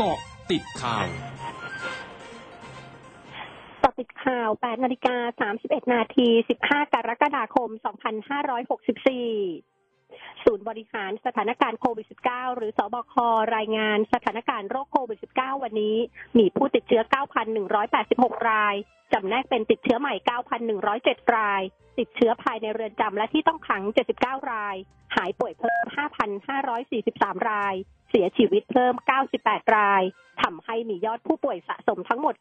กาะติดข่าวกาะติดข่าว 8 นาฬิกา 31 นาที 15 กรกฎาคม 2564 ศูนย์บริหารสถานการณ์โควิด -19 หรือสอบครายงานสถานการณ์โรคโควิด -19 วันนี้ มีผู้ติดเชื้อ 9,186 ราย จำแนกเป็นติดเชื้อใหม่ 9,107 ราย ติดเชื้อภายในเรือนจำและที่ต้องขัง 79 ราย หายป่วยเพิ่ม 5,543 ราย เสียชีวิตเพิ่ม 98 รายทำให้มียอดผู้ป่วยสะสมทั้งหมด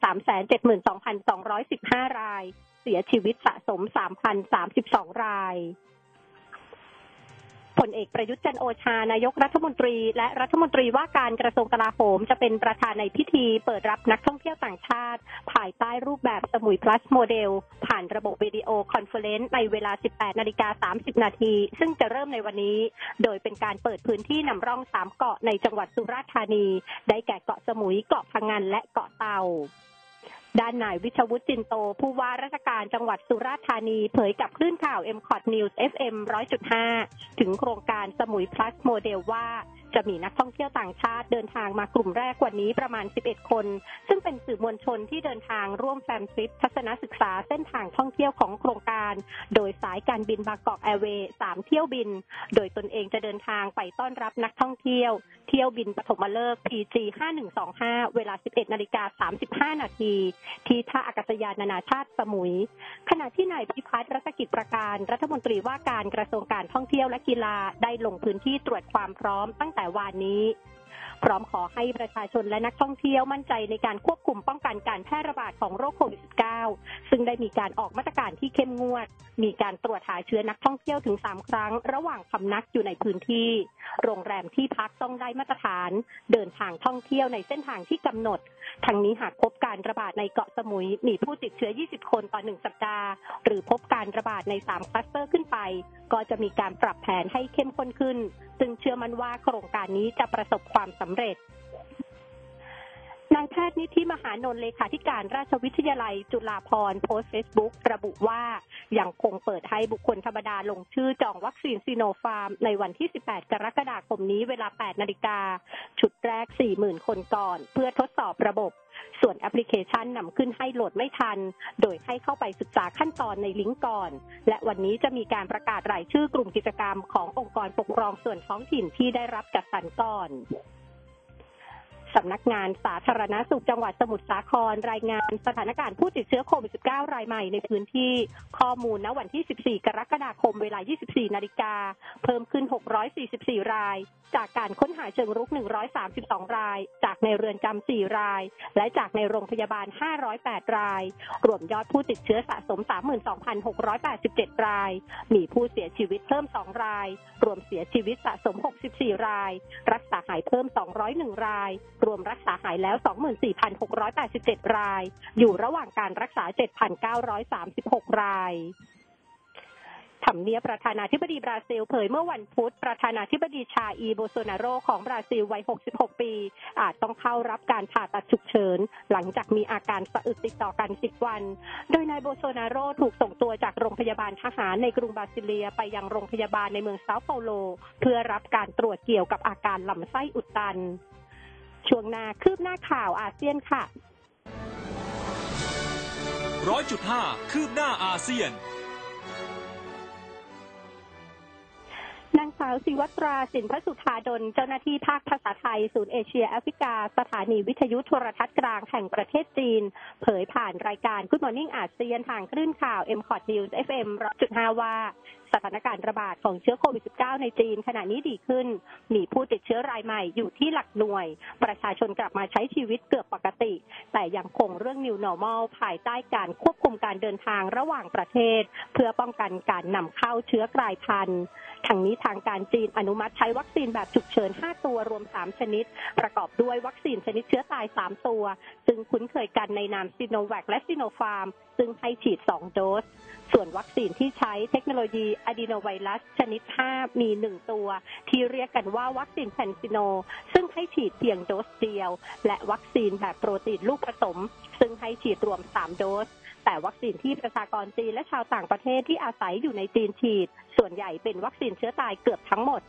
372,215 ราย เสียชีวิตสะสม 3,032 ราย ผลเอกประยุทธ์จันโอชานายกรัฐมนตรี และรัฐมนตรีว่าการกระทรวงกลาโหม จะเป็นประธานในพิธีเปิดรับนักท่องเที่ยวต่างชาติ ภายใต้รูปแบบสมุย plus โมเดล ผ่านระบบวิดีโอคอนเฟอเรนซ์ในเวลา 18 นาฬิกา 30 นาที ซึ่งจะเริ่มในวันนี้ โดยเป็นการเปิดพื้นที่นำร่อง 3 เกาะในจังหวัดสุราษฎร์ธานี ได้แก่เกาะสมุย เกาะพะงันและเกาะเต่า ด้านนายวิชวุทย์ จินโต ผู้ว่าราชการจังหวัดสุราษฎร์ธานีเผยกับคลื่นข่าว m c o t News FM 100.5 ถึงโครงการสมุยพลัสโมเดลว่า จะมีนักท่องเที่ยวต่างชาติเดินทางมากลุ่มแรกวันนี้ประมาณ 11 คน ซึ่งเป็นสื่อมวลชนที่เดินทางร่วมแฟมทริปทัศนศึกษาเส้นทางท่องเที่ยวของโครงการ โดยสายการบินบางกอกแอร์เวย์3เที่ยวบิน โดยตนเองจะเดินทางไปต้อนรับนักท่องเที่ยว เที่ยวบินปฐมฤกษ์ PG 5125 เวลา 11 นาฬิกา 35 นาที ที่ท่าอากาศยานนานาชาติสมุย ขณะที่นายพิพัฒน์รัชกิจประการ รัฐมนตรีว่าการกระทรวงการท่องเที่ยวและกีฬาได้ลงพื้นที่ตรวจความพร้อมตั้งแต่แต่วันนี้ พร้อมขอให้ประชาชนและนักท่องเที่ยวมั่นใจในการควบคุมป้องกันการแพร่ระบาดของโรคโควิด -19 ซึ่งได้มีการออกมาตรการที่เข้มงวด มีการตรวจหาเชื้อนักท่องเที่ยวถึง 3 ครั้ง ระหว่างพำนักอยู่ในพื้นที่ โรงแรมที่พักต้องได้มาตรฐาน เดินทางท่องเที่ยวในเส้นทางที่กำหนดทั้งนี้หากพบการระบาดในเกาะสมุยมีผู้ติดเชื้อ 20 คนต่อ 1 สัปดาห์ หรือพบการระบาดใน 3 คลัสเตอร์ขึ้นไป ก็จะมีการปรับแผนให้เข้มข้นขึ้น ซึ่งเชื่อมั่นว่าโครงการนี้จะประสบความสำเร็จนายแพทย์นิธิมหานนท์เลขาธิการราชวิทยาลัยจุฬาภรณ์โพสต์เฟซบุ๊กระบุว่ายังคงเปิดให้บุคคลธรรมดาลงชื่อจองวัคซีนซิโนฟาร์ม ในวันที่ 18 กรกฎาคมนี้เวลา 8 นาฬิกา ชุดแรก 40,000 คนก่อน เพื่อทดสอบระบบ ส่วนแอปพลิเคชันนำขึ้นให้โหลดไม่ทัน โดยให้เข้าไปศึกษาขั้นตอนในลิงก์ก่อน และวันนี้จะมีการประกาศรายชื่อกลุ่มกิจกรรมขององค์กรปกครองส่วนท้องถิ่นที่ได้รับจัดสรรก่อน สำนักงานสาธารณสุขจังหวัดสมุทรสาครรายงานสถานการณ์ผู้ติดเชื้อโควิด -19 รายใหม่ในพื้นที่ข้อมูลณวันที่ 14 กรกฎาคมเวลา 24 นาฬิกา เพิ่มขึ้น 644 ราย จากการค้นหาเชิงรุก 132 ราย จากในเรือนจำ 4 ราย และจากในโรงพยาบาล 508 ราย รวมยอดผู้ติดเชื้อสะสม 32,687 ราย มีผู้เสียชีวิตเพิ่ม 2 ราย รวมเสียชีวิตสะสม 64 ราย รักษาหายเพิ่ม 201 รายรวมรักษาหายแล้ว 24,687 ราย อยู่ระหว่างการรักษา 7,936 รายทำเนียบประธานาธิบดีบราซิลเผยเมื่อวันพุธประธานาธิบดีชาอีโบโซนาโรของบราซิลวัย 66 ปี อาจต้องเข้ารับการผ่าตัดฉุกเฉิน หลังจากมีอาการสะอึกติดต่อกัน 10 วัน โดยนายโบโซนาโรถูกส่งตัวจากโรงพยาบาลทหารในกรุงบราซิเลียไปยังโรงพยาบาลในเมืองเซาเปาโล เพื่อรับการตรวจเกี่ยวกับอาการลำไส้อุดตัน ช่วงหน้าคืบหน้าข่าวอาเซียนค่ะร้อยจุดห้าคืบหน้าอาเซียนนางสาวศิวัตราสินพสุธาดลเจ้าหน้าที่ภาคภาษาไทย ศูนย์เอเชียแอฟริกา สถานีวิทยุโทรทัศน์กลางแห่งประเทศจีน เผยผ่านรายการ Good Morning อาเซียนทางคลื่นข่าว m c o t News FM 100.5ว่าส ถานการณ์ระบาดของเชื้อโควิด -19 ในจีนขณะนี้ดีขึ้น มีผู้ติดเชื้อรายใหม่อยู่ที่หลักหน่วย ประชาชนกลับมาใช้ชีวิตเกือบปกติ แต่ยังคงเรื่อง New Normal ภายใต้การควบคุมการเดินทางระหว่างประเทศ เพื่อป้องกันการนำเข้าเชื้อกลายพันธุ์ทั้งนี้ทางการจีนอนุมัติใช้วัคซีนแบบฉุกเฉิน 5 ตัวรวม 3 ชนิด ประกอบด้วยวัคซีนชนิดเชื้อตาย 3 ตัว ซึ่งคุ้นเคยกันในนามซิโนแวคและซิโนฟาร์ม ซึ่งให้ฉีด 2 โดส ส่วนวัคซีนที่ใช้เทคโนโลยีอะดีโนไวรัส ชนิด 5 มี 1 ตัว ที่เรียกกันว่าวัคซีนแคนซิโน ซึ่งให้ฉีดเพียงโดสเดียว และวัคซีนแบบโปรตีนลูกผสม ซึ่งให้ฉีดรวม 3 โดส แต่วัคซีนที่ประชากรจีนและชาวต่างประเทศที่อาศัยอยู่ในจีนฉีด ส่วนใหญ่เป็นวัคซีนเชื้อตายเกือบทั้งหมด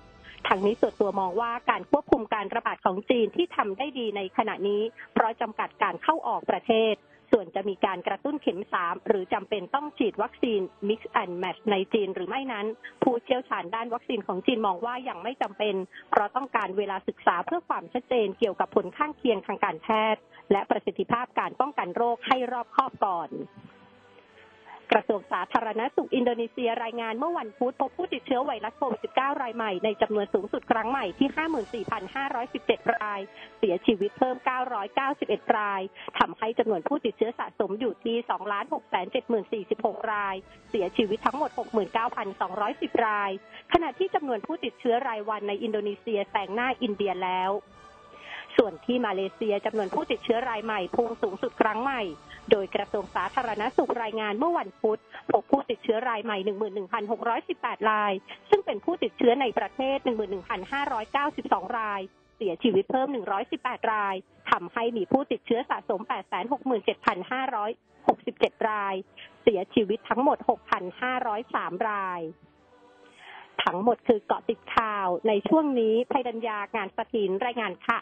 ทางนี้ส่วนตัวมองว่าการควบคุมการระบาดของจีนที่ทำได้ดีในขณะนี้ เพราะจำกัดการเข้าออกประเทศ ส่วนจะมีการกระตุ้นเข็มสามหรือจำเป็นต้องฉีดวัคซีน Mix and Match ในจีนหรือไม่นั้น ผู้เชี่ยวชาญด้านวัคซีนของจีนมองว่ายังไม่จำเป็น เพราะต้องการเวลาศึกษาเพื่อความชัดเจนเกี่ยวกับผลข้างเคียงทางการแพทย์ และประสิทธิภาพการป้องกันโรคให้รอบคอบก่อน กระทรวงสาธารณสุขอินโดนีเซียรายงานเมื่อวันพุธพบผู้ติดเชื้อไวรัสโควิด -19 รายใหม่ในจำนวนสูงสุดครั้งใหม่ที่ 54,517 ราย เสียชีวิตเพิ่ม 991 รายทำให้จำนวนผู้ติดเชื้อสะสมอยู่ที่ 2,670,046 ราย เสียชีวิตทั้งหมด 69,210 ราย ขณะที่จำนวนผู้ติดเชื้อรายวันในอินโดนีเซียแซงหน้าอินเดียแล้วส่วนที่มาเลเซียจำนวนผู้ติดเชื้อรายใหม่พุ่งสูงสุดครั้งใหม่ โดยกระทรวงสาธารณสุขรายงานเมื่อวันพุธพบผู้ติดเชื้อรายใหม่ 11,618 ราย ซึ่งเป็นผู้ติดเชื้อในประเทศ 11,592 รายเสียชีวิตเพิ่ม 118 ราย ทำให้มีผู้ติดเชื้อสะสม 867,567 ราย เสียชีวิตทั้งหมด 6,503 ราย ทั้งหมดคือเกาะติดข่าว ในช่วงนี้ภัยดัญญางานสถินรายงานค่ะ